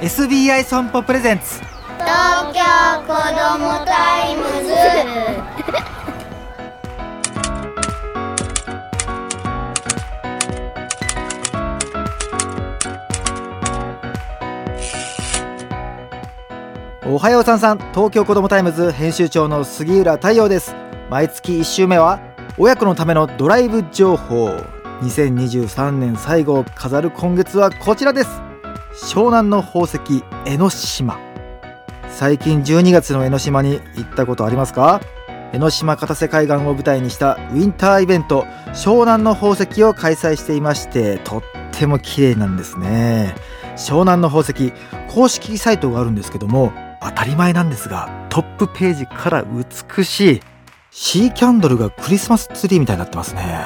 SBI 損保プレゼンツ。 TOKYOこども TIMES。おはようさんさん。 TOKYOこども TIMES。編集長の杉浦太陽です。毎月1週目は親子のためのドライブ情報。2023年最後を飾る今月はこちらです湘南の宝石江ノ島。最近12月の江ノ島に行ったことありますか？江ノ島片瀬海岸を舞台にしたウィンターイベント湘南の宝石を開催していましてとっても綺麗なんですね。湘南の宝石公式サイトがあるんですけども当たり前なんですがトップページから美しいシーキャンドルがクリスマスツリーみたいになってますね。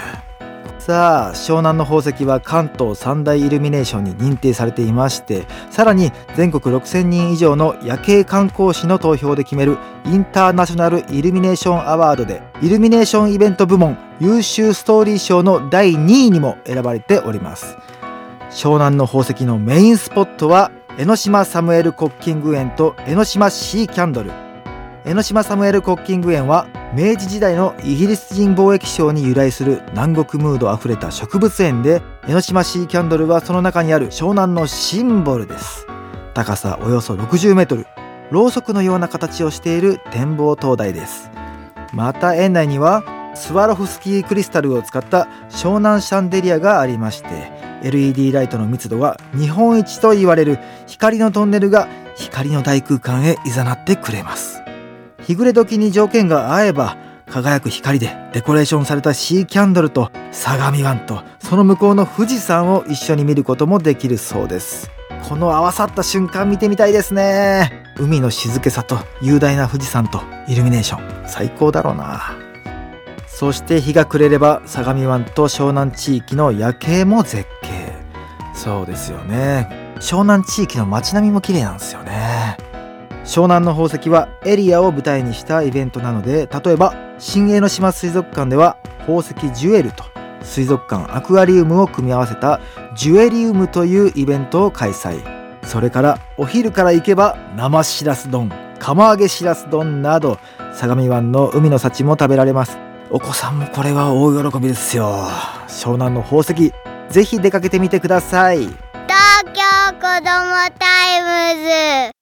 さあ湘南の宝石は関東三大イルミネーションに認定されていましてさらに全国6000人以上の夜景観光士の投票で決めるインターナショナルイルミネーションアワードでイルミネーションイベント部門優秀ストーリー賞の第2位にも選ばれております。湘南の宝石のメインスポットは江ノ島サムエルコッキング園と江ノ島シーキャンドル。江ノ島サムエルコッキング園は明治時代のイギリス人貿易商に由来する南国ムードあふれた植物園で江ノ島シーキャンドルはその中にある湘南のシンボルです。高さおよそ60メートルろうそくのような形をしている展望灯台です。また園内にはスワロフスキークリスタルを使った湘南シャンデリアがありまして LED ライトの密度が日本一と言われる光のトンネルが光の大空間へ誘ってくれます。日暮れ時に条件が合えば輝く光でデコレーションされたシーキャンドルと相模湾とその向こうの富士山を一緒に見ることもできるそうです。この合わさった瞬間見てみたいですね。海の静けさと雄大な富士山とイルミネーション。最高だろうな。そして日が暮れれば相模湾と湘南地域の夜景も絶景。そうですよね。湘南地域の街並みも綺麗なんですよね。湘南の宝石はエリアを舞台にしたイベントなので例えば新江ノ島水族館では宝石ジュエルと水族館アクアリウムを組み合わせたジュエリウムというイベントを開催。それからお昼から行けば生しらす丼釜揚げしらす丼など相模湾の海の幸も食べられます。お子さんもこれは大喜びですよ。湘南の宝石ぜひ出かけてみてください。東京子どもタイムズ。